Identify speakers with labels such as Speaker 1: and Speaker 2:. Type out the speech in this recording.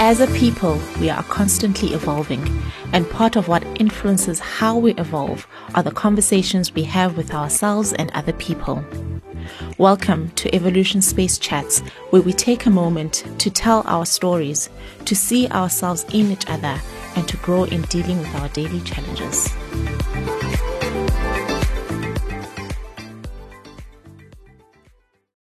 Speaker 1: As a people, we are constantly evolving, and part of what influences how we evolve are the conversations we have with ourselves and other people. Welcome to Evolution Space Chats, where we take a moment to tell our stories, to see ourselves in each other, and to grow in dealing with our daily challenges.